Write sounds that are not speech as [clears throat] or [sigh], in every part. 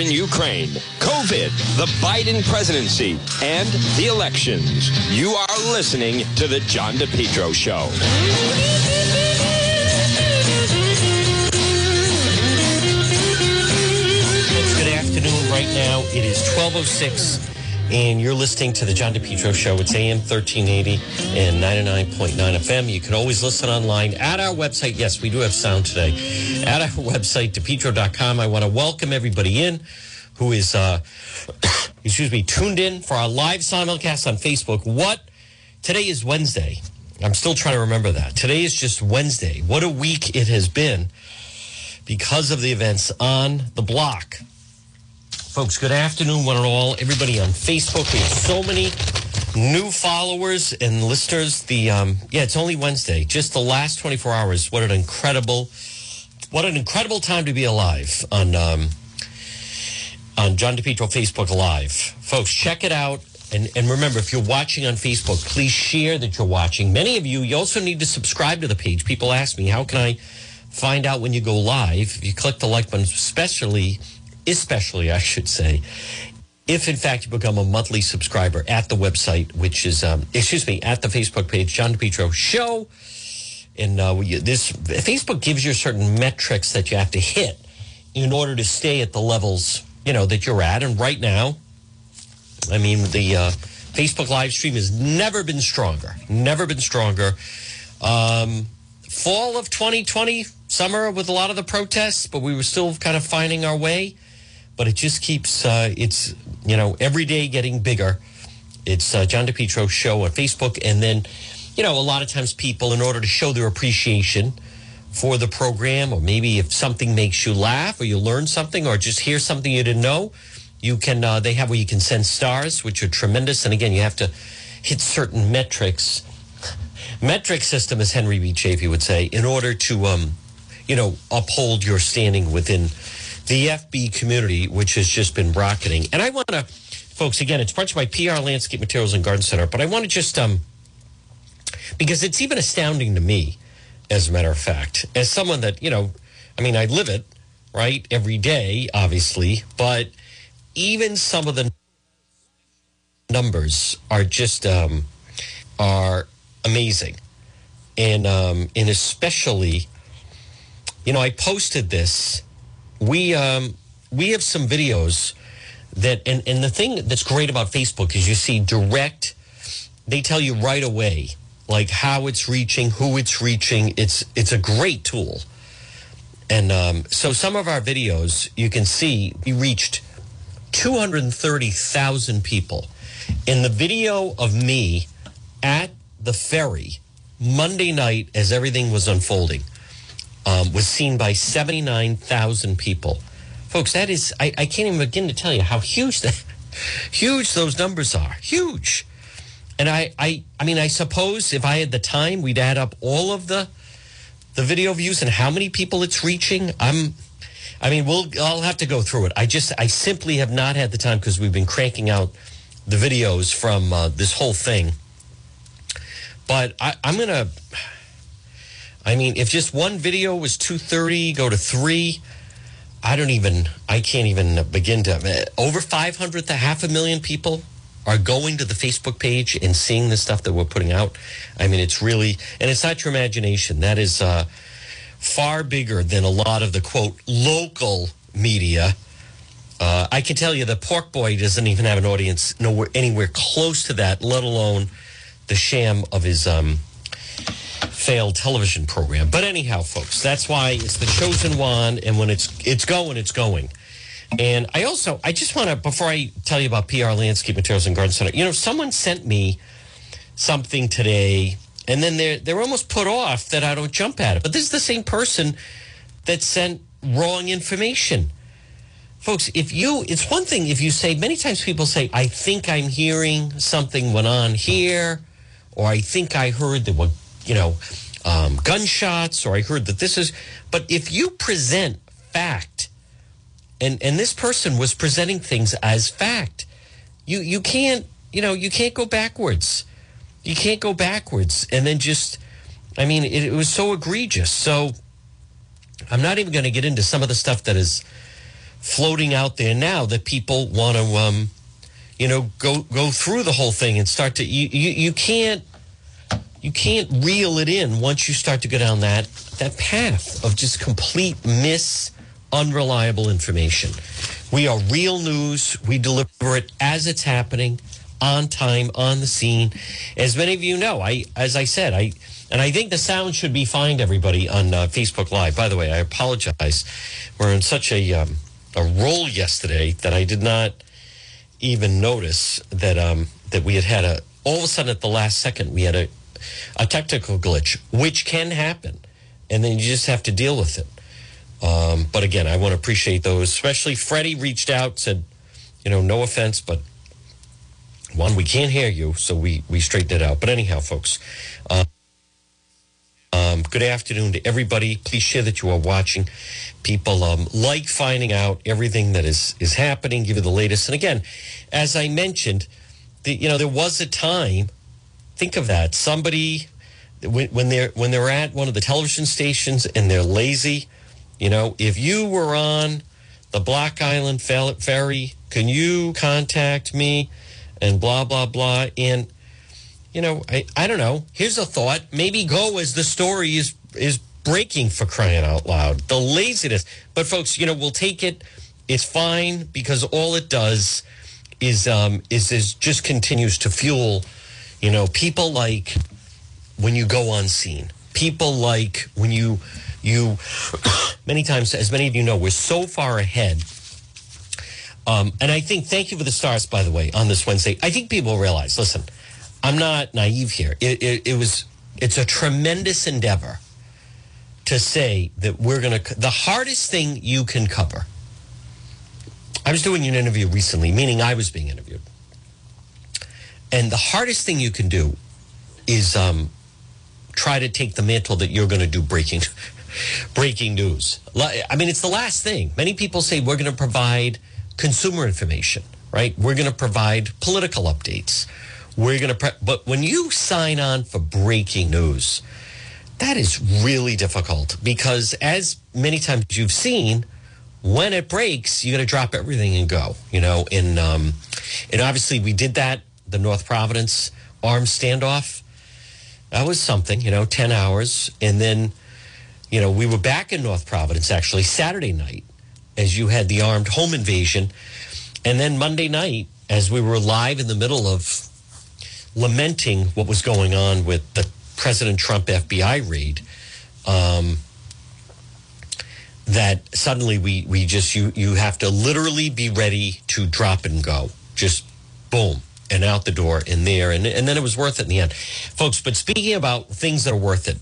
in Ukraine, COVID, the Biden presidency, and the elections. You are listening to The John DePetro Show. Good afternoon. Right now, it is 1206 and you're listening to the John DePetro Show. It's AM 1380 and 99.9 FM. You can always listen online at our website. Yes, we do have sound today. At our [laughs] website, DePetro.com. I want to welcome everybody in who is, uh, [coughs] excuse me, tuned in for our live simulcast on Facebook. What? Today is Wednesday. I'm still trying to remember that. Today is just Wednesday. What a week it has been because of the events on the block. Folks, good afternoon, one and all. Everybody on Facebook. We have so many new followers and listeners. The um, yeah, it's only Wednesday. Just the last 24 hours. What an incredible, what an incredible time to be alive on um, on John DePetro Facebook Live. Folks, check it out. And, and remember, if you're watching on Facebook, please share that you're watching. Many of you, you also need to subscribe to the page. People ask me, how can I find out when you go live? If you click the like button, especially especially, I should say, if in fact you become a monthly subscriber at the website, which is, um, excuse me, at the Facebook page, John DePetro Show. And uh, this Facebook gives you certain metrics that you have to hit in order to stay at the levels you know that you're at. And right now, I mean, the uh, Facebook live stream has never been stronger. Never been stronger. Um, fall of 2020, summer with a lot of the protests, but we were still kind of finding our way but it just keeps uh, it's you know every day getting bigger. It's uh, John DePetro show on Facebook, and then you know a lot of times people, in order to show their appreciation for the program, or maybe if something makes you laugh, or you learn something, or just hear something you didn't know, you can uh, they have where you can send stars, which are tremendous. And again, you have to hit certain metrics. [laughs] Metric system, as Henry B. Chafee would say, in order to um, you know uphold your standing within the FB community, which has just been rocketing. And I want to, folks, again, it's brought to you by PR Landscape Materials and Garden Center, but I want to just, um, because it's even astounding to me, as a matter of fact, as someone that, you know, I mean, I live it, right, every day, obviously, but even some of the numbers are just, um, are amazing. And, um, and especially, you know, I posted this we um, we have some videos that and, and the thing that's great about Facebook is you see direct they tell you right away like how it's reaching, who it's reaching. It's it's a great tool. And um, so some of our videos you can see we reached 230,000 people. In the video of me at the ferry Monday night as everything was unfolding, um, was seen by 79,000 people. Folks, that is, I, I can't even begin to tell you how huge that, [laughs] huge those numbers are. Huge. And I, I, I mean, I suppose if I had the time, we'd add up all of the, the video views and how many people it's reaching. I'm, I mean, we'll, I'll have to go through it. I just, I simply have not had the time because we've been cranking out the videos from uh, this whole thing. But I, I'm to, I mean, if just one video was 230, go to three. I don't even, I can't even begin to. Over 500, to half a million people are going to the Facebook page and seeing the stuff that we're putting out. I mean, it's really, and it's not your imagination. That is uh, far bigger than a lot of the quote local media. Uh, I can tell you the Pork Boy doesn't even have an audience nowhere anywhere close to that, let alone the sham of his um, failed television program. But anyhow, folks, that's why it's the chosen one, and when it's it's going, it's going. And I also, I just want to, before I tell you about PR Landscape Materials and Garden Center, you know, someone sent me something today, and then they're they're almost put off that I don't jump at it. But this is the same person that sent wrong information. Folks, if you, it's one thing if you say, many times people say, I think I'm hearing something went on here, or I think I heard that what you know, um, gunshots, or I heard that this is. But if you present fact, and and this person was presenting things as fact, you you can't you know you can't go backwards. You can't go backwards and then just. I mean, it, it was so egregious. So I'm not even going to get into some of the stuff that is floating out there now that people want to, um, you know, go go through the whole thing and start to. You, you you can't you can't reel it in once you start to go down that that path of just complete miss, unreliable information. We are real news. We deliver it as it's happening, on time, on the scene. As many of you know, I as I said, I and I think the sound should be fine. Everybody on uh, Facebook Live. By the way, I apologize. We're in such a um, a roll yesterday that I did not even notice that um, that we had had a all of a sudden at the last second we had a a technical glitch, which can happen, and then you just have to deal with it. Um, but again, I want to appreciate those. Especially Freddie reached out, said, you know, no offense, but one, we can't hear you, so we we straightened it out. But anyhow, folks. Uh, um, good afternoon to everybody. Please share that you are watching. People um, like finding out everything that is is happening. Give you the latest. And again, as I mentioned, the, you know there was a time. Think of that. Somebody when, when they're when they're at one of the television stations and they're lazy. You know, if you were on the Block Island ferry, can you contact me? And blah blah blah. And you know, I, I don't know. Here's a thought. Maybe go as the story is is breaking for crying out loud. The laziness. But folks, you know, we'll take it. It's fine because all it does is um is is just continues to fuel, you know, people like when you go on scene. People like when you you [coughs] many times as many of you know, we're so far ahead. Um, and I think thank you for the stars, by the way, on this Wednesday. I think people realize, listen, I'm not naive here. It, it, it was it's a tremendous endeavor to say that we're going to the hardest thing you can cover. I was doing an interview recently, meaning I was being interviewed, and the hardest thing you can do is um, try to take the mantle that you're going to do breaking [laughs] breaking news. I mean, it's the last thing. Many people say we're going to provide consumer information, right? We're going to provide political updates we're going to, pre- but when you sign on for breaking news, that is really difficult because, as many times you've seen, when it breaks, you got to drop everything and go. You know, in um, and obviously we did that. The North Providence arms standoff. That was something. You know, ten hours, and then, you know, we were back in North Providence actually Saturday night, as you had the armed home invasion, and then Monday night as we were live in the middle of lamenting what was going on with the President Trump FBI raid. Um, that suddenly we we just you you have to literally be ready to drop and go, just boom and out the door in there and and then it was worth it in the end, folks. But speaking about things that are worth it,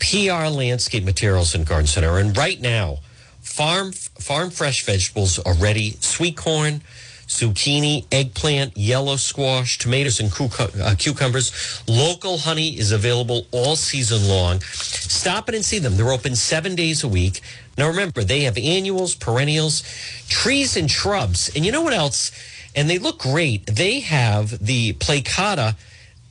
PR Landscape Materials and Garden Center, and right now, farm farm fresh vegetables are ready. Sweet corn zucchini, eggplant, yellow squash, tomatoes, and uh, cucumbers. Local honey is available all season long. Stop in and see them. They're open seven days a week. Now remember, they have annuals, perennials, trees, and shrubs. And you know what else? And they look great. They have the plicata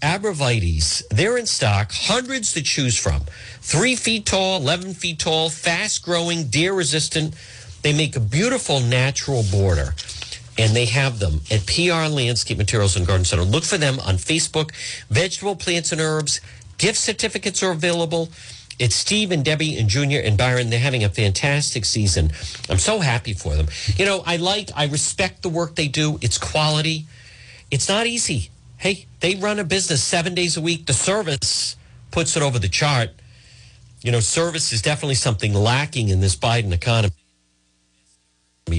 arborvitaes. They're in stock, hundreds to choose from. Three feet tall, 11 feet tall, fast growing, deer resistant. They make a beautiful natural border and they have them at PR Landscape Materials and Garden Center. Look for them on Facebook. Vegetable plants and herbs. Gift certificates are available. It's Steve and Debbie and Junior and Byron. They're having a fantastic season. I'm so happy for them. You know, I like, I respect the work they do. It's quality. It's not easy. Hey, they run a business seven days a week. The service puts it over the chart. You know, service is definitely something lacking in this Biden economy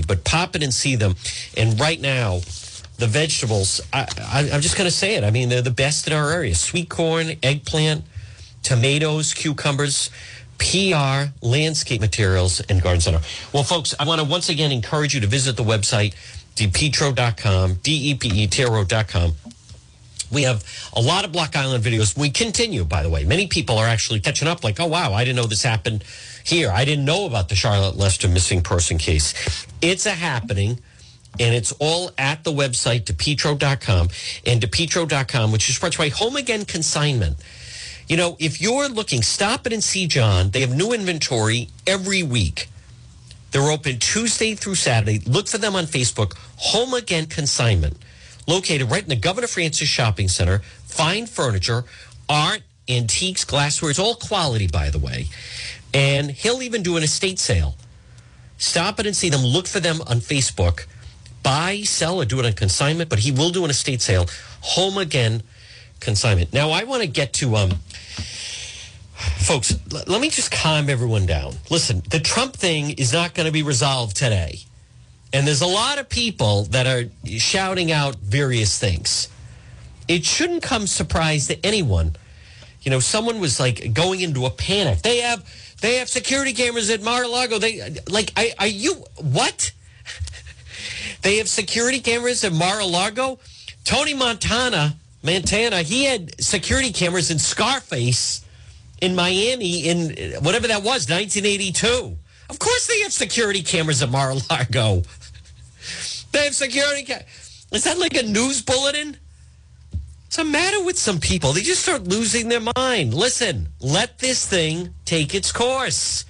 but pop it and see them. And right now, the vegetables, I I, am just going to say it. I mean, they're the best in our area sweet corn, eggplant, tomatoes, cucumbers. PR Landscape Materials and Garden Center. Well, folks, I want to once again encourage you to visit the website, depetro.com, D-E-P-E-T-R-O.com. We have a lot of Block Island videos. We continue, by the way. Many people are actually catching up like, oh, wow, I didn't know this happened here. I didn't know about the Charlotte Lester missing person case. It's a happening. And it's all at the website, depetro.com and depetro.com, which is by Home Again Consignment. You know, if you're looking, stop it and see John. They have new inventory every week. They're open Tuesday through Saturday. Look for them on Facebook. Home Again Consignment, located right in the Governor Francis Shopping Center. Fine furniture, art, antiques, glassware. It's all quality, by the way. And he'll even do an estate sale. Stop it and see them. Look for them on Facebook. Buy, sell, or do it on consignment, but he will do an estate sale. Home Again Consignment. Now, I want to get to um, folks, l- let me just calm everyone down. Listen, the Trump thing is not going to be resolved today. And there's a lot of people that are shouting out various things. It shouldn't come surprise to anyone. You know, someone was like going into a panic. They have they have security cameras at Mar-a-Lago. They like I are you what? [laughs] they have security cameras at Mar-a-Lago. Tony Montana, Montana, he had security cameras in Scarface in Miami in uh, whatever that was, 1982. Of course they have security cameras at Mar-a-Lago. [laughs] They have security ca- Is that like a news bulletin? What's the matter with some people? They just start losing their mind. Listen, let this thing take its course.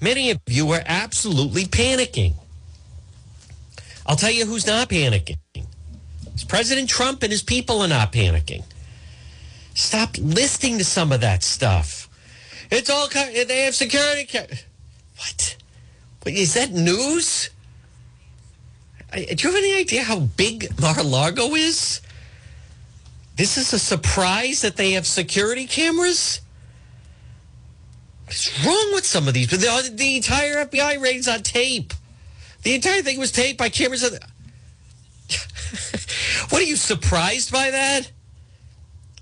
Many of you are absolutely panicking. I'll tell you who's not panicking. President Trump and his people are not panicking. Stop listening to some of that stuff. It's all they have security. What? Wait, is that news? Do you have any idea how big Mar-a-Lago is? This is a surprise that they have security cameras. What's wrong with some of these? The, the entire FBI raid's on tape. The entire thing was taped by cameras. Of what are you surprised by that?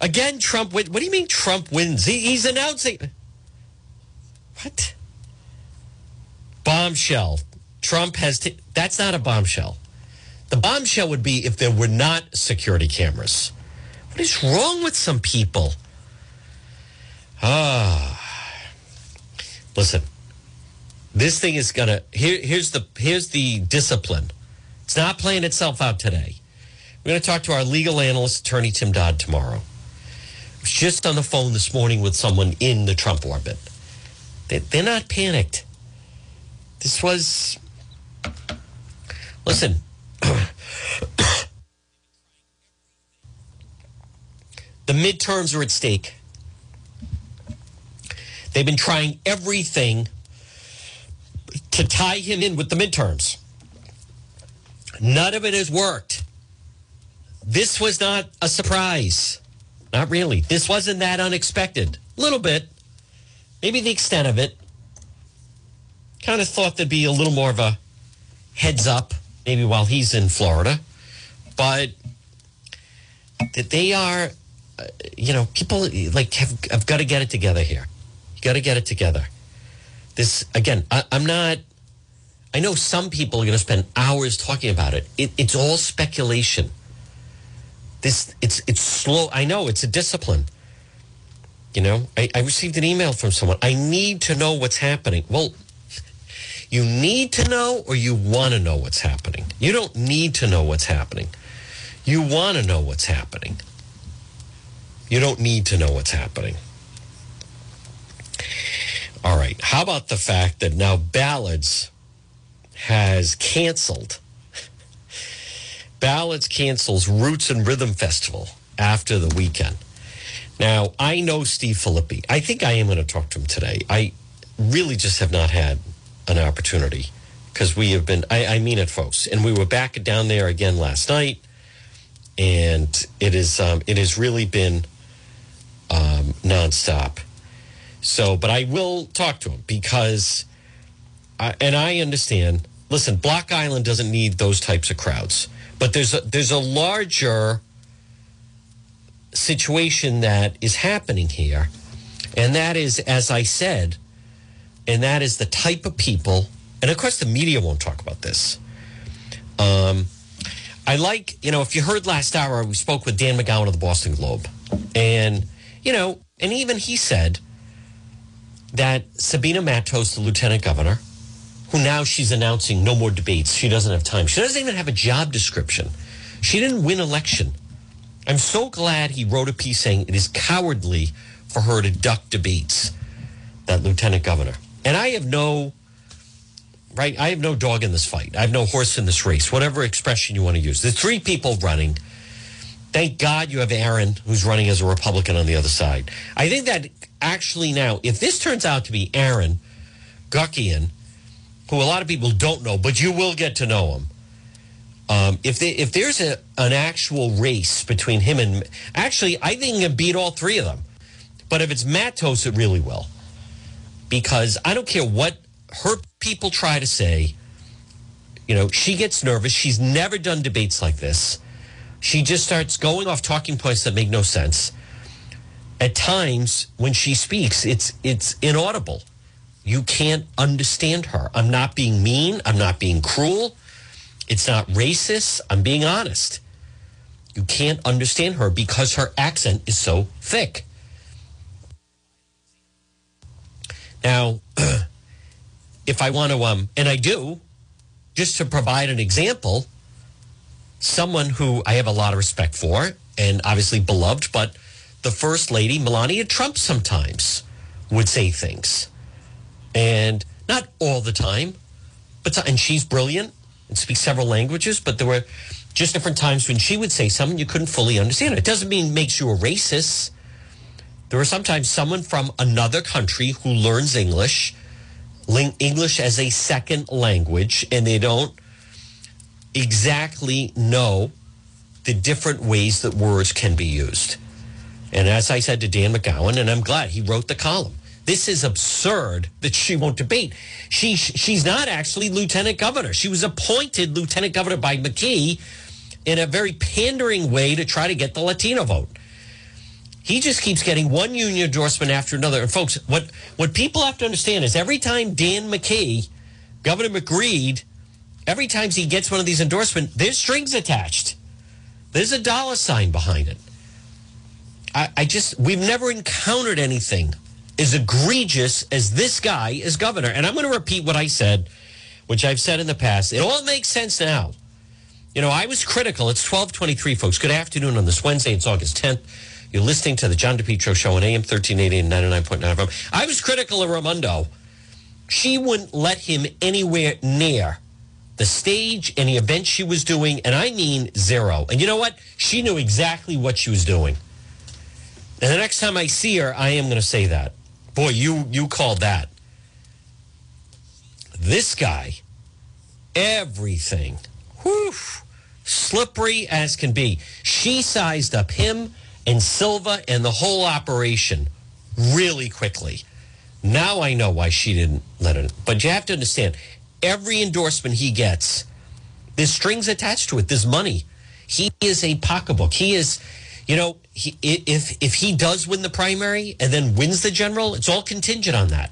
Again, Trump. What do you mean Trump wins? He, he's announcing. What? Bombshell. Trump has. T- that's not a bombshell. The bombshell would be if there were not security cameras. What is wrong with some people? Ah. Listen. This thing is gonna here here's the here's the discipline. It's not playing itself out today. We're gonna talk to our legal analyst, attorney Tim Dodd, tomorrow. I was just on the phone this morning with someone in the Trump orbit. They, they're not panicked. This was listen. the midterms are at stake. They've been trying everything to tie him in with the midterms. None of it has worked. This was not a surprise. Not really. This wasn't that unexpected. A little bit. Maybe the extent of it. Kind of thought there'd be a little more of a heads up, maybe while he's in Florida. But that they are, uh, you know, people like have, have got to get it together here. You got to get it together. This, again, I, I'm not, I know some people are going to spend hours talking about it. it. It's all speculation. This, it's, it's slow. I know it's a discipline. You know, I, I received an email from someone. I need to know what's happening. Well, you need to know or you want to know what's happening. You don't need to know what's happening. You want to know what's happening. You don't need to know what's happening. All right. How about the fact that now Ballard's has canceled? Ballard's cancels Roots and Rhythm Festival after the weekend. Now, I know Steve Filippi. I think I am going to talk to him today. I really just have not had an opportunity because we have been, I, I, mean it, folks. And we were back down there again last night. And it is, um, it has really been um, nonstop. So, but I will talk to him because, I, and I understand. Listen, Block Island doesn't need those types of crowds, but there's a, there's a larger situation that is happening here, and that is, as I said, and that is the type of people, and of course the media won't talk about this. Um, I like, you know, if you heard last hour, we spoke with Dan McGowan of the Boston Globe, and you know, and even he said that Sabina Matos, the lieutenant governor, who now she's announcing no more debates. She doesn't have time. She doesn't even have a job description. She didn't win election. I'm so glad he wrote a piece saying it is cowardly for her to duck debates, that lieutenant governor. And I have no right? I have no dog in this fight. I have no horse in this race, whatever expression you want to use. There's three people running. Thank God you have Aaron, who's running as a Republican on the other side. I think that actually now, if this turns out to be Aaron Guckian, who a lot of people don't know, but you will get to know him. Um, if they, if there's a, an actual race between him and actually, I think he can beat all three of them. But if it's Matos, it really will, because I don't care what her people try to say. You know, she gets nervous. She's never done debates like this. She just starts going off talking points that make no sense. At times, when she speaks, it's it's inaudible. You can't understand her. I'm not being mean. I'm not being cruel. It's not racist. I'm being honest. You can't understand her because her accent is so thick. Now, [clears throat] if I want to, um, and I do, just to provide an example, someone who I have a lot of respect for and obviously beloved, but the First Lady, Melania Trump, sometimes would say things. And not all the time, but, and she's brilliant and speaks several languages, but there were just different times when she would say something you couldn't fully understand. It doesn't mean makes you a racist. There are sometimes someone from another country who learns English, English as a second language, and they don't exactly know the different ways that words can be used. And as I said to Dan McGowan, and I'm glad he wrote the column. This is absurd that she won't debate. She she's not actually lieutenant governor. She was appointed lieutenant governor by McKee in a very pandering way to try to get the Latino vote. He just keeps getting one union endorsement after another. And folks, what what people have to understand is every time Dan McKee, Governor McGreed, every time he gets one of these endorsements, there's strings attached. There's a dollar sign behind it. I, I just we've never encountered anything as egregious as this guy is governor. And I'm going to repeat what I said, which I've said in the past. It all makes sense now. You know, I was critical. It's 1223, folks. Good afternoon on this Wednesday. It's August 10th. You're listening to the John DePetro Show on AM 1380 and 99.9 FM. I was critical of Raimondo. She wouldn't let him anywhere near the stage, any event she was doing, and I mean zero. And you know what? She knew exactly what she was doing. And the next time I see her, I am going to say that. Boy, you you called that. This guy, everything, whew, slippery as can be. She sized up him and Silva and the whole operation really quickly. Now I know why she didn't let it. But you have to understand, every endorsement he gets, there's strings attached to it. There's money. He is a pocketbook. He is you know, he, if if he does win the primary and then wins the general, it's all contingent on that.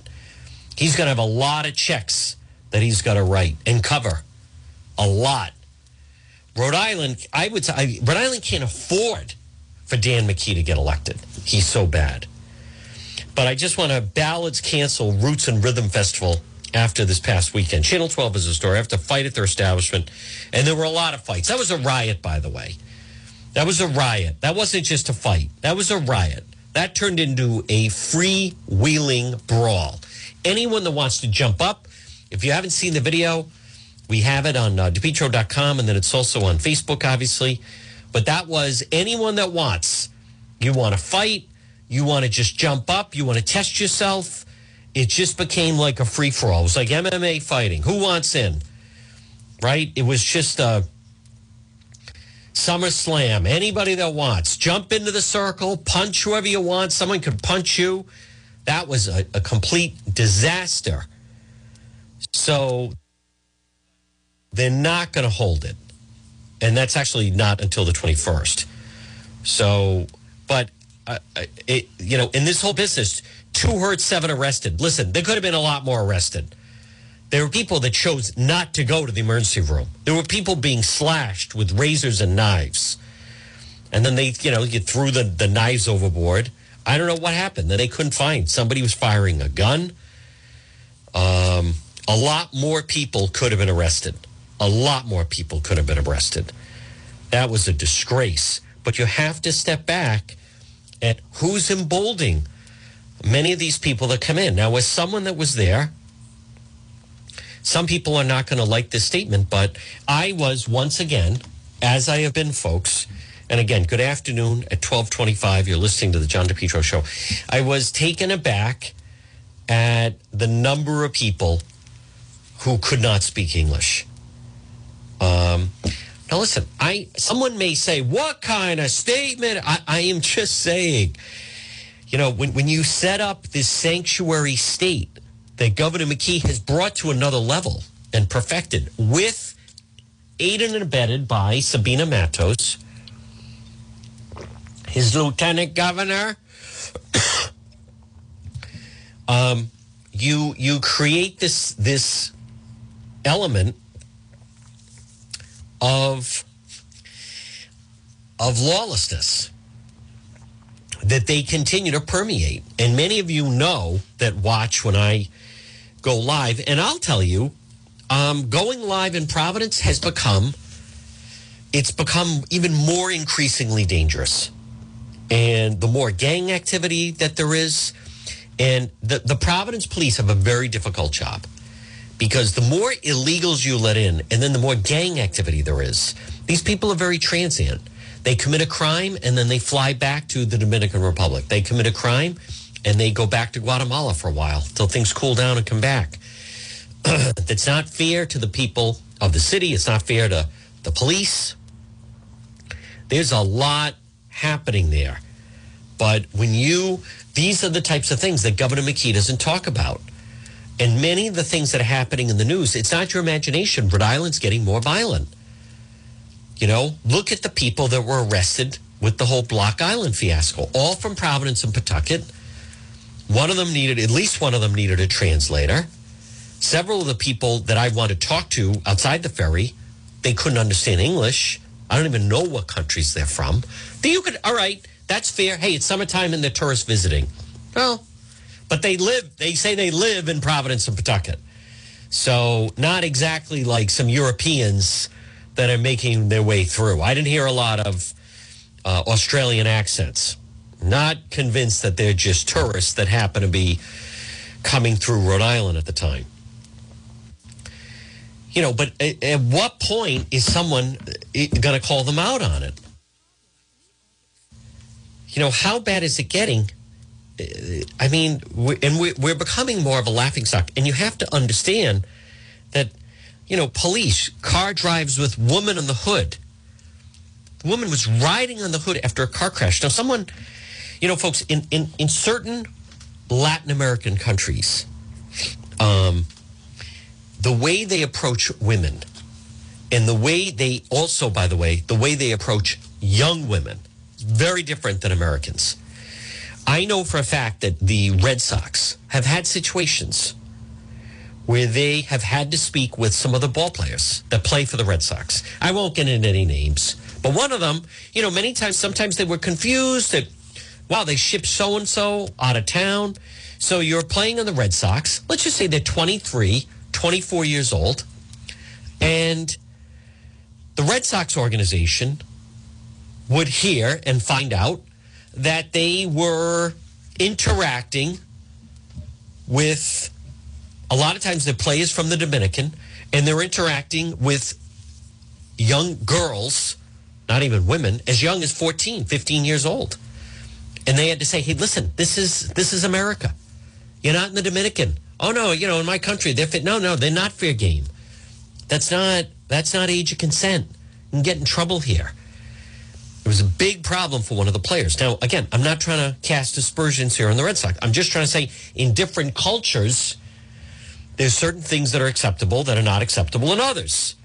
He's going to have a lot of checks that he's got to write and cover, a lot. Rhode Island, I would say, Rhode Island can't afford for Dan McKee to get elected. He's so bad. But I just want to Ballard's cancel Roots and Rhythm Festival after this past weekend. Channel 12 is a story. I have to fight at their establishment. And there were a lot of fights. That was a riot, by the way. That was a riot. That wasn't just a fight. That was a riot. That turned into a freewheeling brawl. Anyone that wants to jump up, if you haven't seen the video, we have it on uh, DePetro.com and then it's also on Facebook, obviously. But that was anyone that wants. You want to fight, you want to just jump up, you want to test yourself. It just became like a free for all. It was like MMA fighting. Who wants in? Right? It was just a. Uh, SummerSlam. Anybody that wants, jump into the circle, punch whoever you want. Someone could punch you. That was a, a complete disaster. So they're not going to hold it. And that's actually not until the 21st. So, but, uh, it, you know, in this whole business, two hurt, seven arrested. Listen, there could have been a lot more arrested. There were people that chose not to go to the emergency room. There were people being slashed with razors and knives. And then they, you know, you threw the, the knives overboard. I don't know what happened. Then they couldn't find. Somebody was firing a gun. Um, a lot more people could have been arrested. A lot more people could have been arrested. That was a disgrace. But you have to step back at who's emboldening many of these people that come in. Now, as someone that was there, Some people are not going to like this statement, but I was once again, as I have been, folks. And again, good afternoon at twelve twenty-five. You're listening to the John DePetro show. I was taken aback at the number of people who could not speak English. Um, now, listen, I someone may say, "What kind of statement?" I, I am just saying, you know, when when you set up this sanctuary state that Governor McKee has brought to another level and perfected, with aided and abetted by Sabina Matos, his lieutenant governor. [coughs] um, you you create this this element of of lawlessness that they continue to permeate. And many of you know that watch when I go live. And I'll tell you, um, going live in Providence has become it's become even more increasingly dangerous. And the more gang activity that there is, and the, the Providence police have a very difficult job because the more illegals you let in and then the more gang activity there is, these people are very transient. They commit a crime and then they fly back to the Dominican Republic. They commit a crime and they go back to Guatemala for a while till things cool down and come back. [clears throat] That's not fair to the people of the city. It's not fair to the police. There's a lot happening there. But when you, these are the types of things that Governor McKee doesn't talk about. And many of the things that are happening in the news, it's not your imagination. Rhode Island's getting more violent. You know, look at the people that were arrested with the whole Block Island fiasco, all from Providence and Pawtucket. One of them needed, at least one of them needed a translator. Several of the people that I want to talk to outside the ferry, they couldn't understand English. I don't even know what countries they're from. You could, all right, that's fair. Hey, it's summertime and they're tourists visiting. Well, but they live, they say they live in Providence and Pawtucket. So not exactly like some Europeans that are making their way through. I didn't hear a lot of uh, Australian accents. Not convinced that they're just tourists that happen to be coming through Rhode Island at the time. You know, but at, at what point is someone eh, going to call them out on it? You know, how bad is it getting? Eh, I mean, and we're, we're becoming more of a laughing stock. And you have to understand that, you know, police, car drives with woman on the hood. The woman was riding on the hood after a car crash. Now, someone, you know, folks, in, in, in certain Latin American countries, um, the way they approach women and the way they also, by the way, the way they approach young women, very different than Americans. I know for a fact that the Red Sox have had situations where they have had to speak with some of the ball players that play for the Red Sox. I won't get into any names, but one of them, you know, many times, sometimes they were confused that, wow, they shipped so and so out of town. So you're playing on the Red Sox. Let's just say they're 23, 24 years old. And the Red Sox organization would hear and find out that they were interacting with a lot of times the players from the Dominican and they're interacting with young girls, not even women, as young as 14, 15 years old. And they had to say, hey, listen, this is this is America. You're not in the Dominican. Oh no, you know, in my country, they're fit. No, no, they're not fair game. That's not that's not age of consent. You can get in trouble here. It was a big problem for one of the players. Now, again, I'm not trying to cast aspersions here on the Red Sox. I'm just trying to say in different cultures, there's certain things that are acceptable that are not acceptable in others.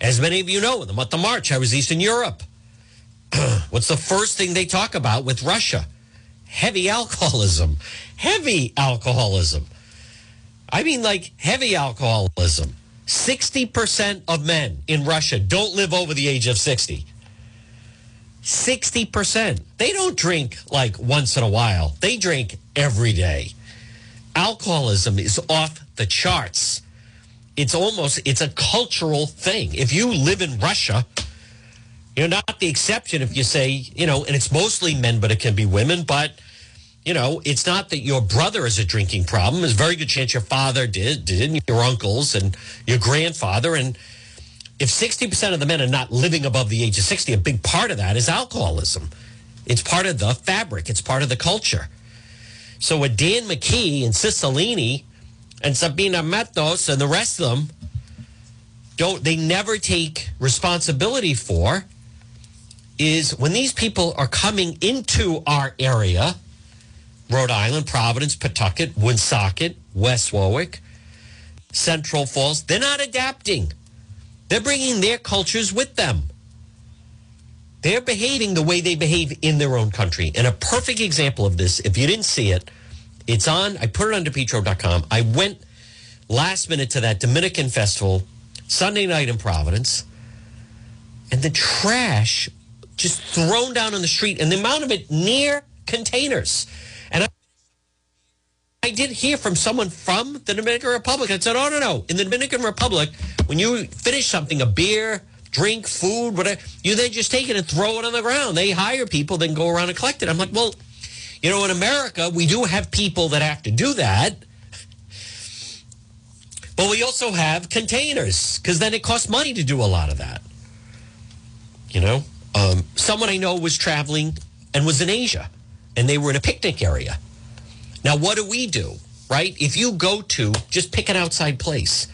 As many of you know, in the month of March, I was Eastern Europe. [clears throat] What's the first thing they talk about with Russia? Heavy alcoholism. Heavy alcoholism. I mean, like heavy alcoholism. 60% of men in Russia don't live over the age of 60. 60%. They don't drink like once in a while, they drink every day. Alcoholism is off the charts. It's almost it's a cultural thing. If you live in Russia, you're not the exception if you say, you know, and it's mostly men, but it can be women, but you know, it's not that your brother has a drinking problem. There's a very good chance your father did, did, your uncles and your grandfather. And if 60% of the men are not living above the age of 60, a big part of that is alcoholism. It's part of the fabric, it's part of the culture. So with Dan McKee and Cicilline and Sabina Matos and the rest of them, don't they never take responsibility for is when these people are coming into our area, Rhode Island, Providence, Pawtucket, Woonsocket, West Warwick, Central Falls, they're not adapting. They're bringing their cultures with them. They're behaving the way they behave in their own country. And a perfect example of this, if you didn't see it, it's on, I put it on DePetro.com. I went last minute to that Dominican festival Sunday night in Providence, and the trash just thrown down on the street, and the amount of it near containers. And I, I did hear from someone from the Dominican Republic. I said, "Oh no, no! In the Dominican Republic, when you finish something, a beer." Drink, food, whatever. You then just take it and throw it on the ground. They hire people, then go around and collect it. I'm like, well, you know, in America, we do have people that have to do that. But we also have containers because then it costs money to do a lot of that. You know, um, someone I know was traveling and was in Asia and they were in a picnic area. Now, what do we do, right? If you go to just pick an outside place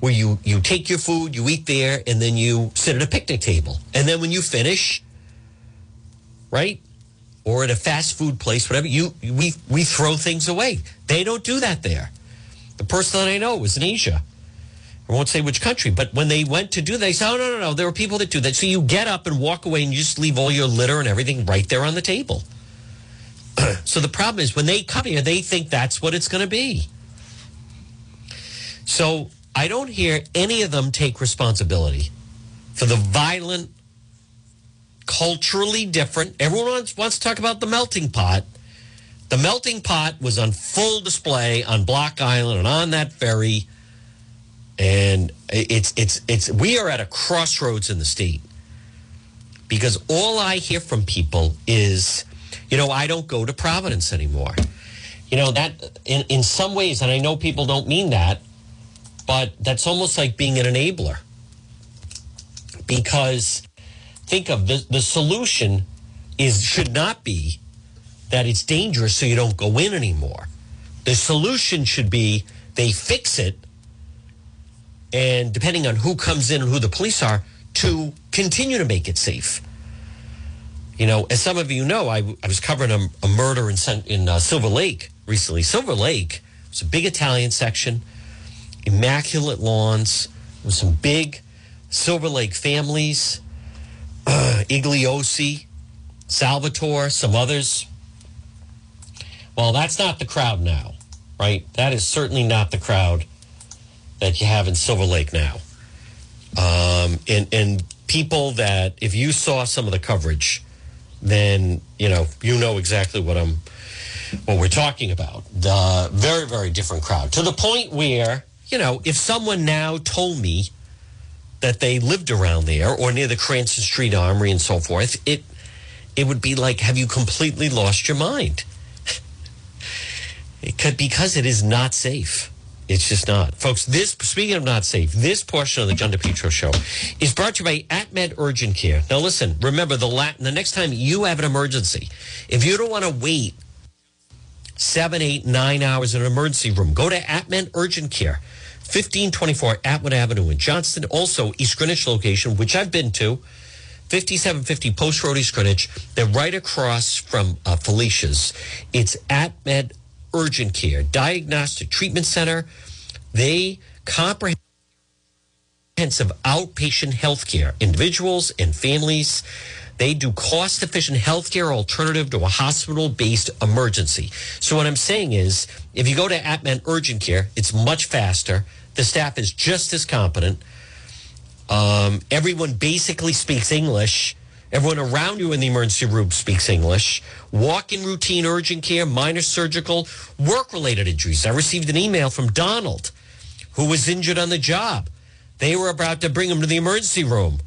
where you, you take your food, you eat there, and then you sit at a picnic table. And then when you finish, right? Or at a fast food place, whatever, you we we throw things away. They don't do that there. The person that I know was in Asia. I won't say which country, but when they went to do they said, oh, no, no, no, there were people that do that. So you get up and walk away and you just leave all your litter and everything right there on the table. [clears throat] so the problem is when they come here, they think that's what it's going to be. So I don't hear any of them take responsibility for the violent, culturally different. Everyone wants, wants to talk about the melting pot. The melting pot was on full display on Block Island and on that ferry. And it's it's it's we are at a crossroads in the state. Because all I hear from people is, you know, I don't go to Providence anymore. You know, that in, in some ways, and I know people don't mean that, but that's almost like being an enabler. Because think of the, the solution is should not be that it's dangerous so you don't go in anymore. The solution should be they fix it and depending on who comes in and who the police are to continue to make it safe. You know, as some of you know, I, I was covering a, a murder in, in uh, Silver Lake recently. Silver Lake was a big Italian section immaculate lawns with some big Silver Lake families, uh, [clears throat] Igliosi, Salvatore, some others. Well, that's not the crowd now, right? That is certainly not the crowd that you have in Silver Lake now. Um, and, and people that, if you saw some of the coverage, then, you know, you know exactly what I'm, what we're talking about. The very, very different crowd to the point where you know, if someone now told me that they lived around there or near the Cranston Street Armory and so forth, it it would be like, have you completely lost your mind? [laughs] it could because it is not safe. It's just not. Folks, this, speaking of not safe, this portion of the John DePetro show is brought to you by AtMed Urgent Care. Now, listen, remember the, la- the next time you have an emergency, if you don't want to wait seven, eight, nine hours in an emergency room, go to AtMed Urgent Care. 1524 Atwood Avenue in Johnston. Also, East Greenwich location, which I've been to. 5750 Post Road East Greenwich. They're right across from uh, Felicia's. It's AtMed Urgent Care, Diagnostic Treatment Center. They comprehensive outpatient health care, individuals and families. They do cost efficient healthcare alternative to a hospital based emergency. So, what I'm saying is, if you go to AtMed Urgent Care, it's much faster. The staff is just as competent. Um, everyone basically speaks English. Everyone around you in the emergency room speaks English. Walk in routine urgent care, minor surgical, work related injuries. I received an email from Donald who was injured on the job. They were about to bring him to the emergency room.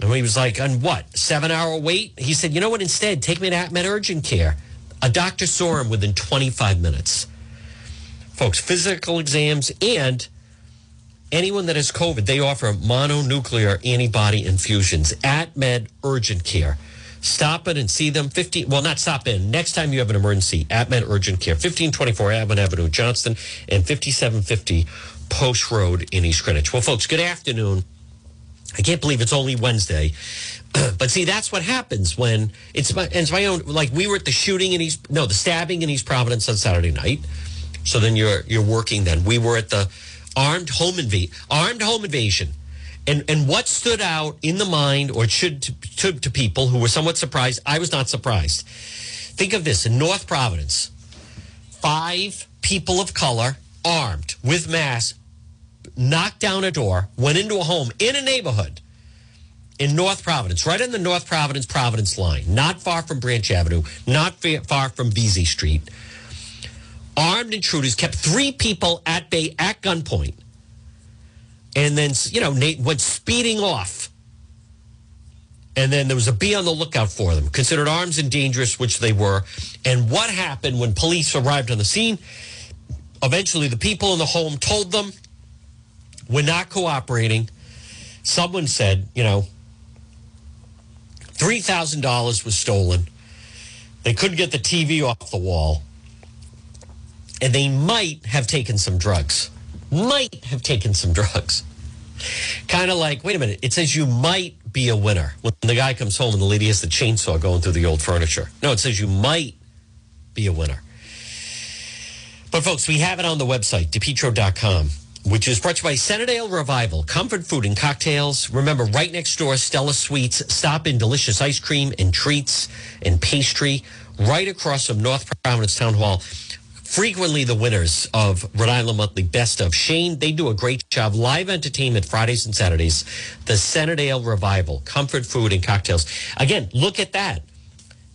And he was like, on what? Seven hour wait? He said, you know what? Instead, take me to AtMed Urgent Care. A doctor saw him within 25 minutes. Folks, physical exams and anyone that has COVID, they offer mononuclear antibody infusions AtMed Urgent Care. Stop in and see them 15, well, not stop in. Next time you have an emergency, AtMed Urgent Care, 1524 Atwood Avenue, Johnston, and 5750 Post Road in East Greenwich. Well, folks, good afternoon. I can't believe it's only Wednesday. [clears throat] but see, that's what happens when it's my, it's my own. Like we were at the shooting in East, no, the stabbing in East Providence on Saturday night. So then you're you're working. Then we were at the armed home invade, armed home invasion, and and what stood out in the mind, or should to, to, to people who were somewhat surprised. I was not surprised. Think of this in North Providence, five people of color armed with masks knocked down a door, went into a home in a neighborhood in North Providence, right on the North Providence Providence line, not far from Branch Avenue, not far from Veazie Street. Armed intruders kept three people at bay at gunpoint, and then you know Nate went speeding off. And then there was a be on the lookout for them, considered arms and dangerous, which they were. And what happened when police arrived on the scene? Eventually, the people in the home told them we're not cooperating. Someone said, you know, $3,000 was stolen. They couldn't get the TV off the wall. And they might have taken some drugs. Might have taken some drugs. Kind of like, wait a minute, it says you might be a winner. When the guy comes home and the lady has the chainsaw going through the old furniture. No, it says you might be a winner. But folks, we have it on the website, depetro.com which is brought to you by Centredale Revival, comfort food and cocktails. Remember, right next door, Stella Sweets. Stop in delicious ice cream and treats and pastry right across from North Providence Town Hall. Frequently the winners of Rhode Island Monthly Best of. Shane, they do a great job. Live entertainment Fridays and Saturdays. The Centredale Revival, comfort food and cocktails. Again, look at that.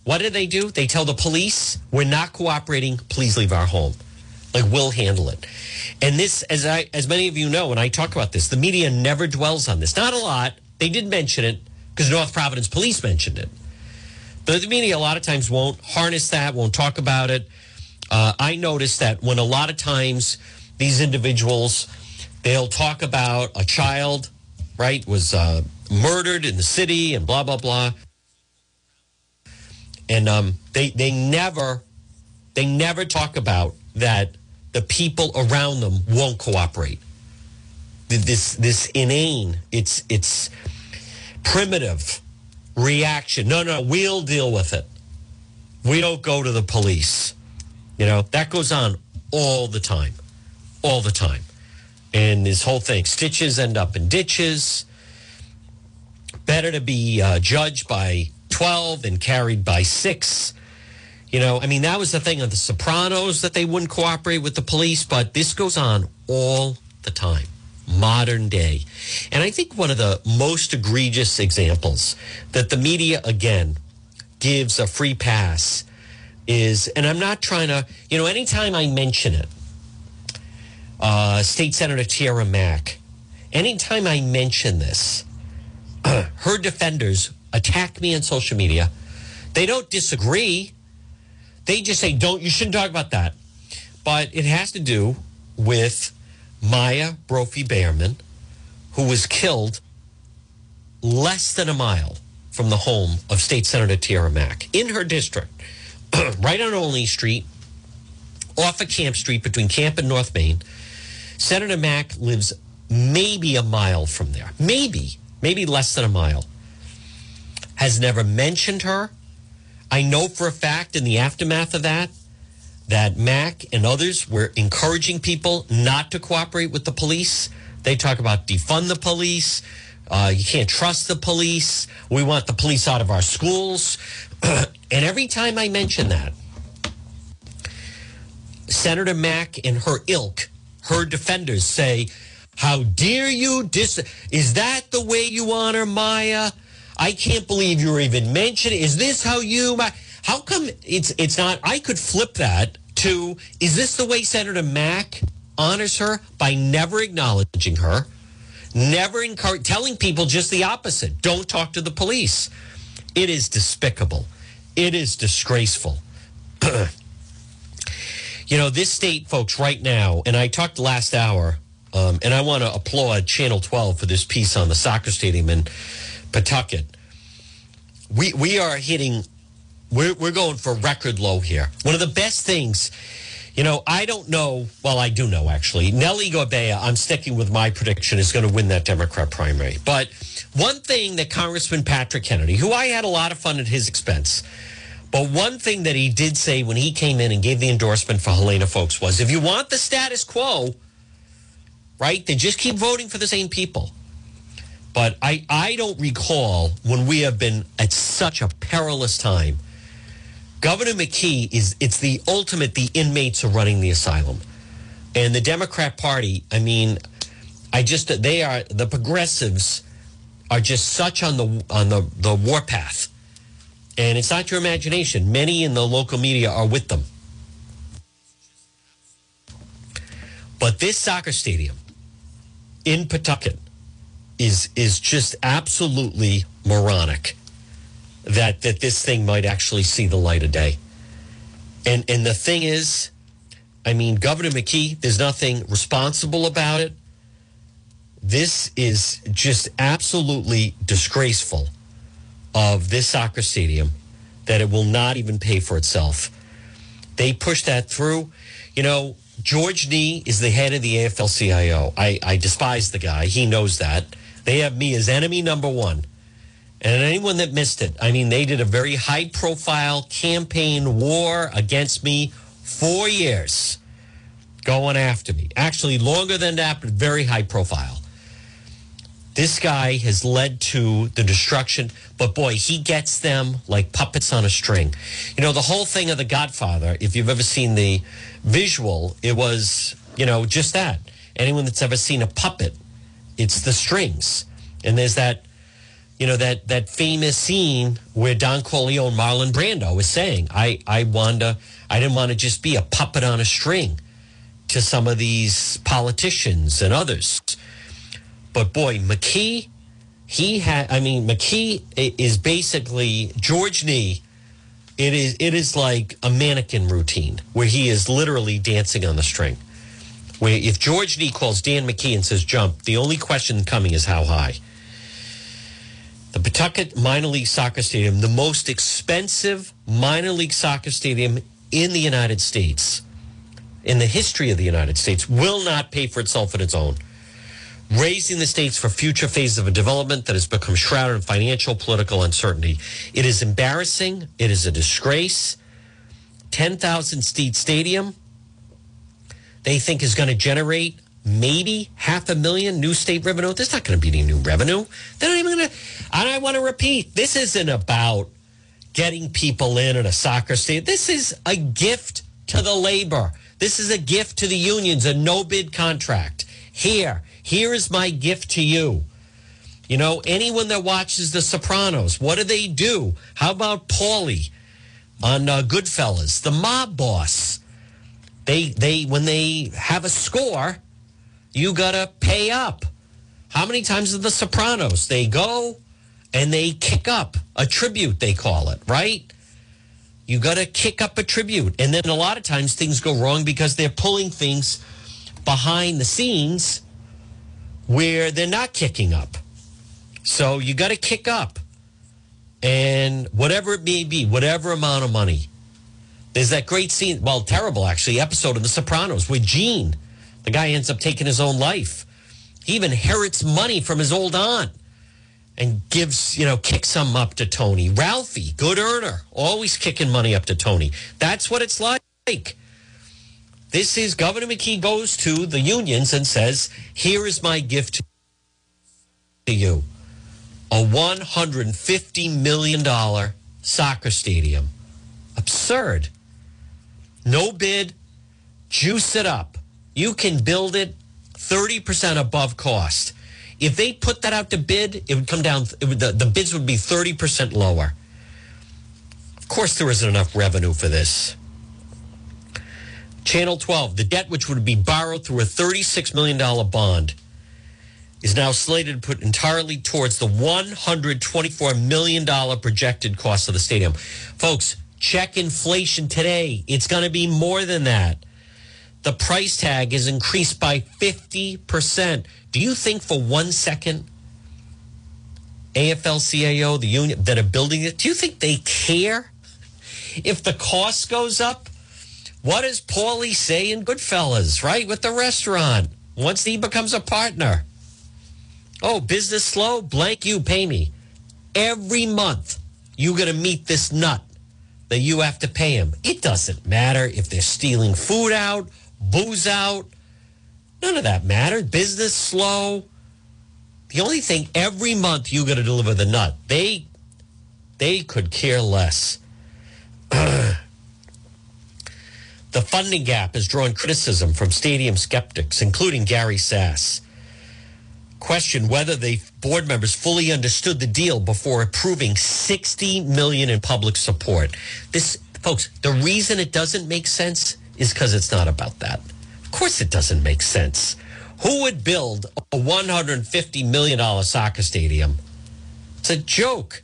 What do they do? They tell the police, we're not cooperating. Please leave our home. Like, we'll handle it. And this, as I, as many of you know, when I talk about this, the media never dwells on this. Not a lot. They did mention it because North Providence Police mentioned it. But the media a lot of times won't harness that, won't talk about it. Uh, I noticed that when a lot of times these individuals, they'll talk about a child, right, was uh, murdered in the city and blah, blah, blah. And um, they, they never, they never talk about that the people around them won't cooperate. This this inane, it's it's primitive reaction. No, no, we'll deal with it. We don't go to the police. You know, that goes on all the time. All the time. And this whole thing, stitches end up in ditches. Better to be uh, judged by 12 and carried by six you know, I mean, that was the thing of the Sopranos that they wouldn't cooperate with the police, but this goes on all the time, modern day. And I think one of the most egregious examples that the media, again, gives a free pass is, and I'm not trying to, you know, anytime I mention it, uh, State Senator Tiara Mack, anytime I mention this, [clears throat] her defenders attack me on social media. They don't disagree they just say, don't, you shouldn't talk about that. But it has to do with Maya Brophy Bearman, who was killed less than a mile from the home of State Senator Tiara Mack in her district, [clears throat] right on Olney Street, off of Camp Street between Camp and North Main. Senator Mack lives maybe a mile from there, maybe, maybe less than a mile. Has never mentioned her, I know for a fact in the aftermath of that, that Mack and others were encouraging people not to cooperate with the police. They talk about defund the police. Uh, you can't trust the police. We want the police out of our schools. [clears throat] and every time I mention that, Senator Mack and her ilk, her defenders say, How dare you dis? Is that the way you honor Maya? I can't believe you're even mentioning. Is this how you? How come it's it's not? I could flip that to. Is this the way Senator Mack honors her by never acknowledging her, never encourage, telling people just the opposite? Don't talk to the police. It is despicable. It is disgraceful. [clears throat] you know, this state, folks, right now, and I talked last hour, um, and I want to applaud Channel 12 for this piece on the soccer stadium in Pawtucket. We, we are hitting, we're, we're going for record low here. One of the best things, you know, I don't know, well, I do know actually. Nellie Gorbea, I'm sticking with my prediction, is going to win that Democrat primary. But one thing that Congressman Patrick Kennedy, who I had a lot of fun at his expense, but one thing that he did say when he came in and gave the endorsement for Helena Foulkes was if you want the status quo, right, then just keep voting for the same people. But I, I don't recall when we have been at such a perilous time. Governor McKee is it's the ultimate, the inmates are running the asylum. And the Democrat Party, I mean, I just they are the progressives are just such on the on the, the warpath and it's not your imagination. Many in the local media are with them. But this soccer stadium in Pawtucket is is just absolutely moronic that that this thing might actually see the light of day. And and the thing is, I mean, Governor McKee, there's nothing responsible about it. This is just absolutely disgraceful of this soccer stadium that it will not even pay for itself. They push that through. You know, George Nee is the head of the AFL CIO. I, I despise the guy. He knows that. They have me as enemy number one. And anyone that missed it, I mean, they did a very high profile campaign war against me four years going after me. Actually, longer than that, but very high profile. This guy has led to the destruction, but boy, he gets them like puppets on a string. You know, the whole thing of The Godfather, if you've ever seen the visual, it was, you know, just that. Anyone that's ever seen a puppet, it's the strings. And there's that, you know, that that famous scene where Don Corleone, Marlon Brando is saying, I, I wanted I didn't want to just be a puppet on a string to some of these politicians and others. But boy, McKee, he had. I mean, McKee is basically George Nee. It is. It is like a mannequin routine where he is literally dancing on the string. Where if George Nee calls Dan McKee and says jump, the only question coming is how high. The Pawtucket Minor League Soccer Stadium, the most expensive minor league soccer stadium in the United States, in the history of the United States, will not pay for itself on its own raising the stakes for future phases of a development that has become shrouded in financial, political uncertainty. It is embarrassing. It is a disgrace. 10,000 seat stadium, they think is going to generate maybe half a million new state revenue. There's not going to be any new revenue. They're not even going to. And I want to repeat this isn't about getting people in at a soccer stadium. This is a gift to the labor. This is a gift to the unions, a no bid contract. Here, here is my gift to you. You know, anyone that watches The Sopranos, what do they do? How about Paulie on uh, Goodfellas, the mob boss? They they when they have a score, you gotta pay up. How many times in The Sopranos they go and they kick up a tribute? They call it right. You got to kick up a tribute, and then a lot of times things go wrong because they're pulling things behind the scenes where they're not kicking up. So you got to kick up. And whatever it may be, whatever amount of money. There's that great scene, well, terrible actually, episode of The Sopranos where Gene, the guy ends up taking his own life. He even inherits money from his old aunt and gives, you know, kicks some up to Tony. Ralphie, good earner, always kicking money up to Tony. That's what it's like. This is Governor McKee goes to the unions and says, Here is my gift to you a $150 million soccer stadium. Absurd. No bid, juice it up. You can build it 30% above cost. If they put that out to bid, it would come down, would, the, the bids would be 30% lower. Of course, there isn't enough revenue for this. Channel 12, the debt which would be borrowed through a $36 million bond is now slated to put entirely towards the $124 million projected cost of the stadium. Folks, Check inflation today. It's going to be more than that. The price tag is increased by 50%. Do you think for one second, AFL CIO, the union that are building it, do you think they care if the cost goes up? What does Paulie say in Goodfellas, right? With the restaurant once he becomes a partner. Oh, business slow? Blank you, pay me. Every month, you're going to meet this nut that you have to pay him. It doesn't matter if they're stealing food out, booze out. None of that matters. Business slow. The only thing every month you got to deliver the nut. They they could care less. [clears throat] the funding gap has drawn criticism from stadium skeptics, including Gary Sasse. Question whether the board members fully understood the deal before approving 60 million in public support. This folks, the reason it doesn't make sense is because it's not about that. Of course it doesn't make sense. Who would build a $150 million soccer stadium? It's a joke.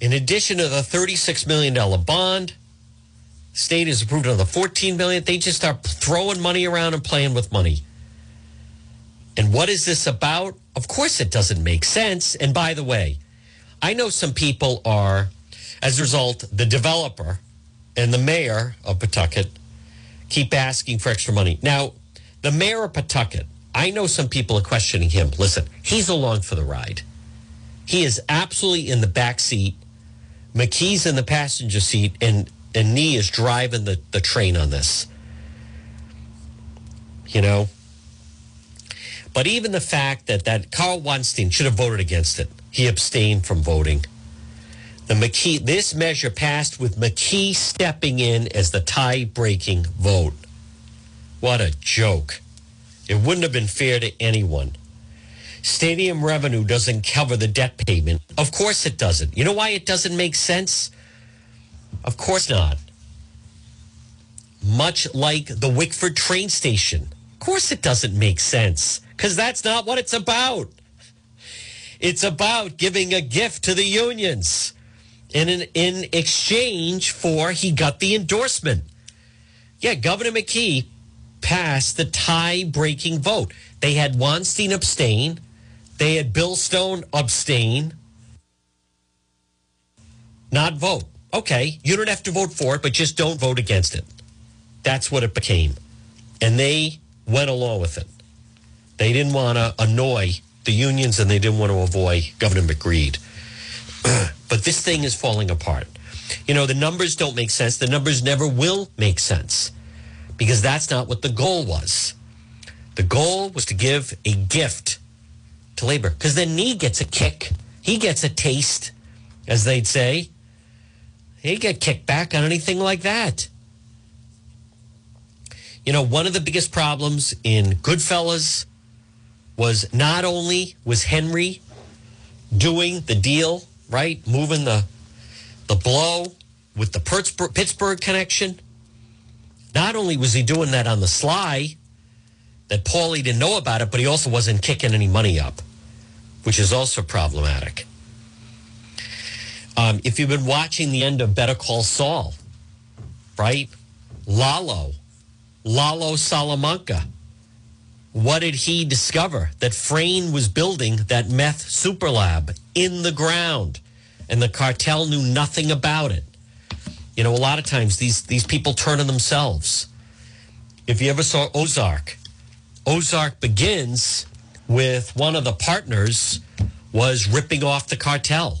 In addition to the $36 million bond, state has approved another 14 million. They just start throwing money around and playing with money. And what is this about? Of course, it doesn't make sense. And by the way, I know some people are, as a result, the developer and the mayor of Pawtucket keep asking for extra money. Now, the mayor of Pawtucket, I know some people are questioning him. Listen, he's along for the ride. He is absolutely in the back seat. McKee's in the passenger seat, and and Nee is driving the, the train on this. You know? But even the fact that, that Karl Wadensten should have voted against it, he abstained from voting. The McKee, this measure passed with McKee stepping in as the tie breaking vote. What a joke. It wouldn't have been fair to anyone. Stadium revenue doesn't cover the debt payment. Of course it doesn't. You know why it doesn't make sense? Of course not. Much like the Wickford train station. Of course it doesn't make sense because that's not what it's about. It's about giving a gift to the unions. And in, in exchange for, he got the endorsement. Yeah, Governor McKee passed the tie breaking vote. They had Wadensten abstain, they had Bill Stone abstain, not vote. Okay, you don't have to vote for it, but just don't vote against it. That's what it became. And they went along with it. They didn't want to annoy the unions and they didn't want to avoid Governor McGreed. [clears throat] but this thing is falling apart. You know, the numbers don't make sense. The numbers never will make sense because that's not what the goal was. The goal was to give a gift to labor because then Nee gets a kick. He gets a taste, as they'd say. He get kickback on anything like that. You know, one of the biggest problems in Goodfellas was not only was Henry doing the deal, right, moving the the blow with the Pittsburgh, Pittsburgh connection. Not only was he doing that on the sly, that Paulie didn't know about it, but he also wasn't kicking any money up, which is also problematic. Um, if you've been watching the end of Better Call Saul, right? Lalo, Lalo Salamanca. What did he discover? That Fring was building that meth super lab in the ground, and the cartel knew nothing about it. You know, a lot of times these these people turn on themselves. If you ever saw Ozark, Ozark begins with one of the partners was ripping off the cartel.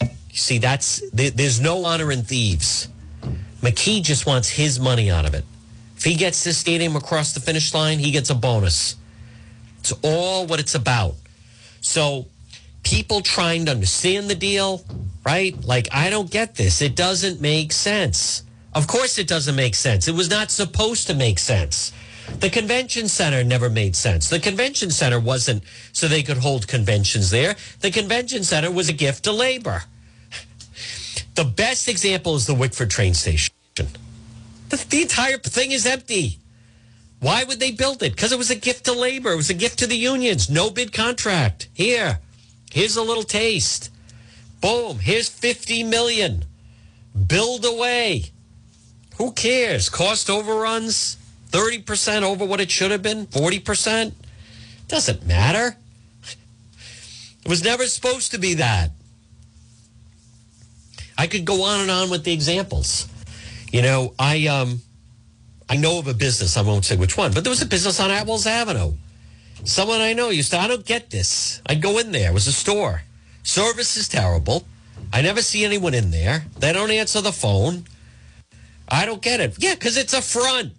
You see, that's there's no honor in thieves. McKee just wants his money out of it. If he gets this stadium across the finish line, he gets a bonus. It's all what it's about. So, people trying to understand the deal, right? Like, I don't get this. It doesn't make sense. Of course, it doesn't make sense. It was not supposed to make sense. The convention center never made sense. The convention center wasn't so they could hold conventions there. The convention center was a gift to labor. [laughs] The best example is the Wickford train station. The, the entire thing is empty. Why would they build it? Because it was a gift to labor. It was a gift to the unions. No bid contract. Here, here's a little taste. Boom, here's 50 million. Build away. Who cares? Cost overruns, 30% over what it should have been, 40%. Doesn't matter. It was never supposed to be that. I could go on and on with the examples. You know, I um I know of a business, I won't say which one, but there was a business on Atwells Avenue. Someone I know used to, I don't get this. I'd go in there, it was a store. Service is terrible. I never see anyone in there. They don't answer the phone. I don't get it. Yeah, because it's a front.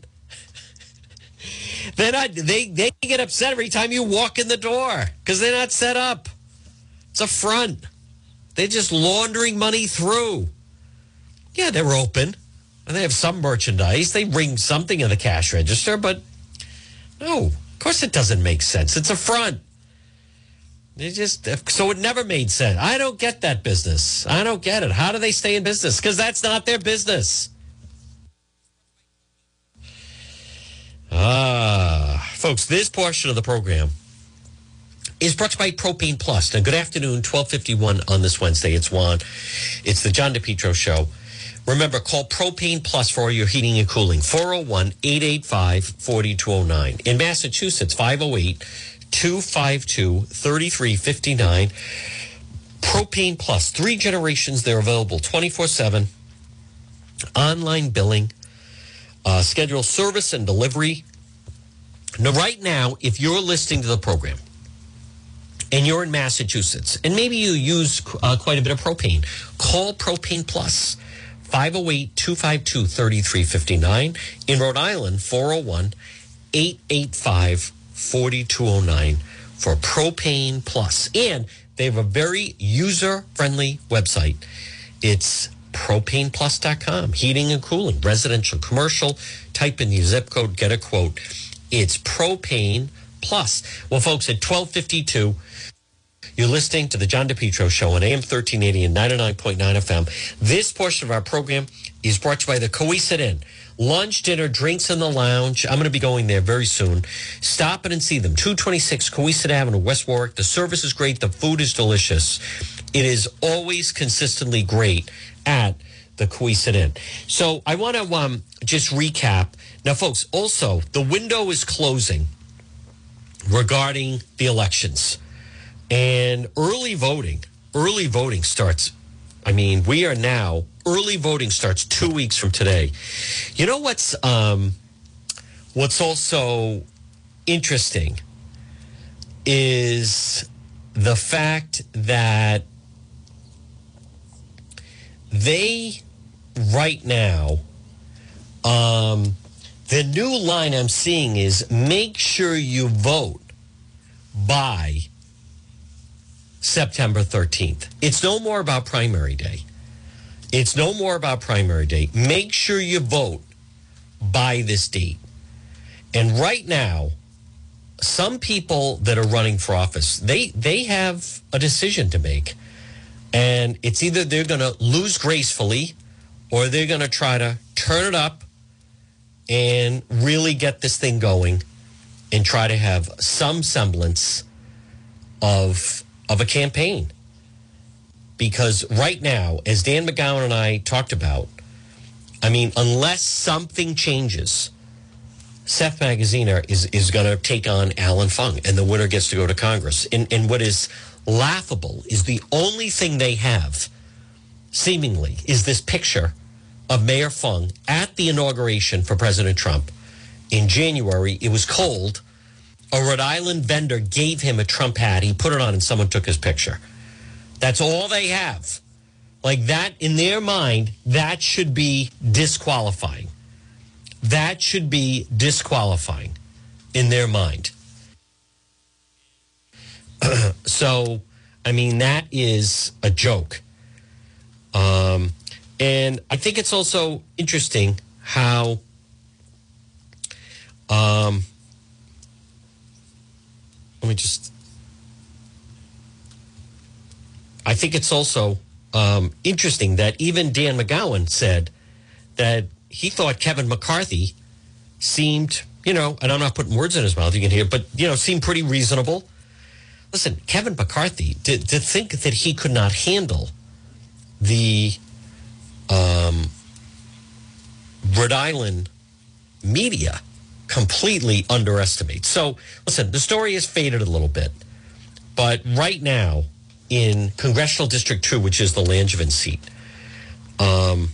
[laughs] they're not, they, they get upset every time you walk in the door because they're not set up. It's a front. They're just laundering money through. Yeah, they're open. And they have some merchandise. They ring something in the cash register, but no, of course it doesn't make sense. It's a front. They just so it never made sense. I don't get that business. I don't get it. How do they stay in business? Because that's not their business. Ah, folks, this portion of the program is brought to you by Propane Plus. Now, good afternoon, 1251 on this Wednesday. It's Juan. It's the John DePetro Show. Remember, call Propane Plus for your heating and cooling. 401 885 4209. In Massachusetts, 508 252 3359. Propane Plus, three generations. They're available 24 7. Online billing, uh, schedule service and delivery. Now, right now, if you're listening to the program and you're in Massachusetts and maybe you use uh, quite a bit of propane, call Propane Plus. 508 252 3359. In Rhode Island, 401 885 4209 for Propane Plus. And they have a very user friendly website. It's propaneplus.com. Heating and cooling, residential, commercial. Type in the zip code, get a quote. It's Propane Plus. Well, folks, at 1252, you're listening to the John DePetro Show on AM 1380 and 99.9 FM. This portion of our program is brought to you by the Cowesett Inn. Lunch, dinner, drinks in the lounge. I'm going to be going there very soon. Stop in and see them. 226 Cowesett Avenue, West Warwick. The service is great. The food is delicious. It is always consistently great at the Cowesett Inn. So I want to um, just recap. Now, folks, also, the window is closing regarding the elections. And early voting, early voting starts. I mean, we are now early voting starts two weeks from today. You know what's um, what's also interesting is the fact that they right now um, the new line I'm seeing is make sure you vote by September 13th. It's no more about primary day. It's no more about primary day. Make sure you vote by this date. And right now, some people that are running for office, they they have a decision to make. And it's either they're going to lose gracefully or they're going to try to turn it up and really get this thing going and try to have some semblance of of a campaign. Because right now, as Dan McGowan and I talked about, I mean, unless something changes, Seth Magaziner is, is going to take on Allan Fung, and the winner gets to go to Congress. And, and what is laughable is the only thing they have, seemingly, is this picture of Mayor Fung at the inauguration for President Trump in January. It was cold. A Rhode Island vendor gave him a Trump hat. He put it on, and someone took his picture. That's all they have. Like that, in their mind, that should be disqualifying. That should be disqualifying in their mind. [clears throat] so, I mean, that is a joke. Um, and I think it's also interesting how um, let me just I think it's also um, interesting that even Dan McGowan said that he thought Kevin McCarthy seemed, you know, and I'm not putting words in his mouth, you can hear, but, you know, seemed pretty reasonable. Listen, Kevin McCarthy, to, to think that he could not handle the um, Rhode Island media completely underestimate. So, listen, the story has faded a little bit, but right now in Congressional District 2, which is the Langevin seat, um,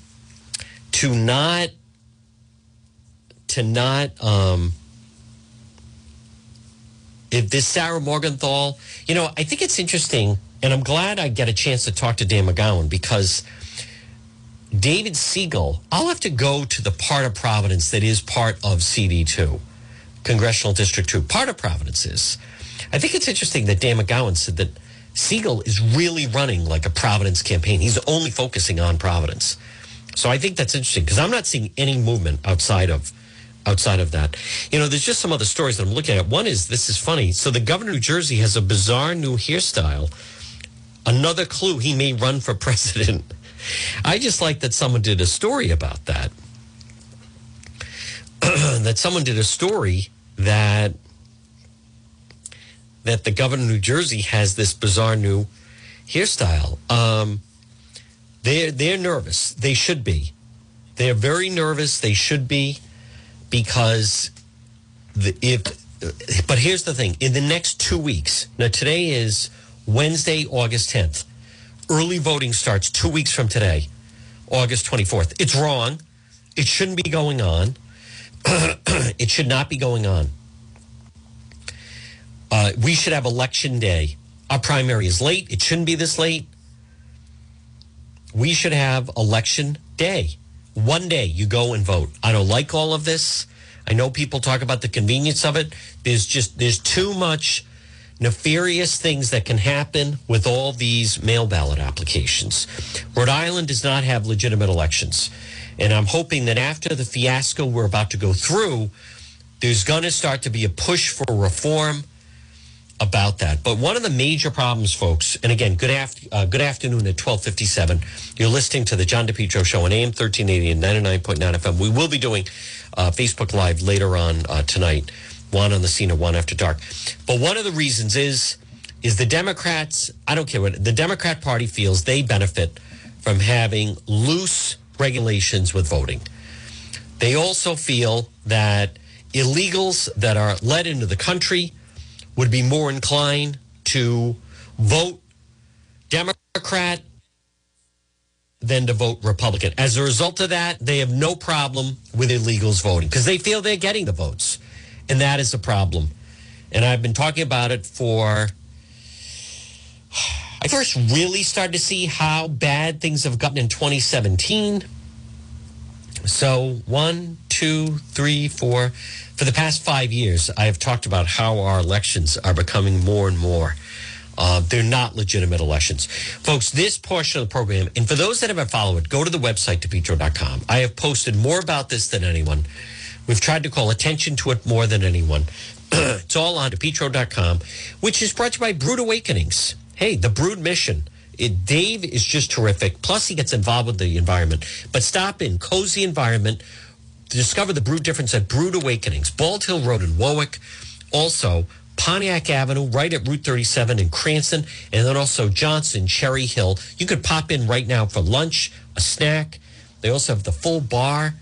to not to not um, if this Sarah Morgenthau, you know, I think it's interesting, and I'm glad I get a chance to talk to Dan McGowan because David Segal, I'll have to go to the part of Providence that is part of CD2, Congressional District 2. Part of Providence is. I think it's interesting that Dan McGowan said that Segal is really running like a Providence campaign. He's only focusing on Providence. So I think that's interesting because I'm not seeing any movement outside of outside of that. You know, there's just some other stories that I'm looking at. One is this is funny. So the governor of New Jersey has a bizarre new hairstyle. Another clue he may run for [laughs] president. I just like that someone did a story about that. [clears throat] that someone did a story that that the governor of New Jersey has this bizarre new hairstyle. Um, they're they're nervous. They should be. They're very nervous. They should be because the, if. But here's the thing: in the next two weeks. Now today is Wednesday, August 10th. Early voting starts two weeks from today, August 24th. It's wrong. It shouldn't be going on. [clears throat] it should not be going on. Uh, we should have election day. Our primary is late. It shouldn't be this late. We should have election day. One day you go and vote. I don't like all of this. I know people talk about the convenience of it. There's just there's too much nefarious things that can happen with all these mail ballot applications. Rhode Island does not have legitimate elections. And I'm hoping that after the fiasco we're about to go through, there's going to start to be a push for reform about that. But one of the major problems, folks, and again, good, after, uh, good afternoon at 1257. You're listening to the John DePetro Show on AM 1380 and 99.9 FM. We will be doing uh, Facebook Live later on uh, tonight, one on the scene of one after dark. But one of the reasons is, is the Democrats, I don't care what, the Democrat Party feels they benefit from having loose regulations with voting. They also feel that illegals that are let into the country would be more inclined to vote Democrat than to vote Republican. As a result of that, they have no problem with illegals voting because they feel they're getting the votes. And that is a problem. And I've been talking about it for. I first really started to see how bad things have gotten in 2017. So, one, two, three, four. For the past five years, I have talked about how our elections are becoming more and more. Uh, they're not legitimate elections. Folks, this portion of the program, and for those that haven't followed it, go to the website, depetro.com. I have posted more about this than anyone. We've tried to call attention to it more than anyone. [clears throat] it's all on depetro.com, which is brought to you by Brewed Awakenings. Hey, the Brood Mission. It, Dave is just terrific. Plus, he gets involved with the environment. But stop in, cozy environment. Discover the Brood difference at Brewed Awakenings, Bald Hill Road in Warwick. Also, Pontiac Avenue, right at Route 37 in Cranston, and then also Johnson, Cherry Hill. You could pop in right now for lunch, a snack. They also have the full bar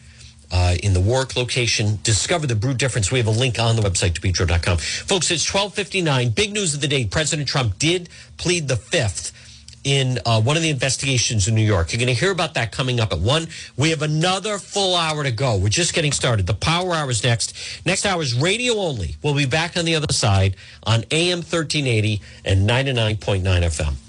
uh, in the Warwick location. Discover the brew difference. We have a link on the website, depetro.com. Folks, it's 1259. Big news of the day. President Trump did plead the fifth in uh, one of the investigations in New York. You're going to hear about that coming up at one. We have another full hour to go. We're just getting started. The power hour is next. Next hour is radio only. We'll be back on the other side on AM 1380 and 99.9 FM.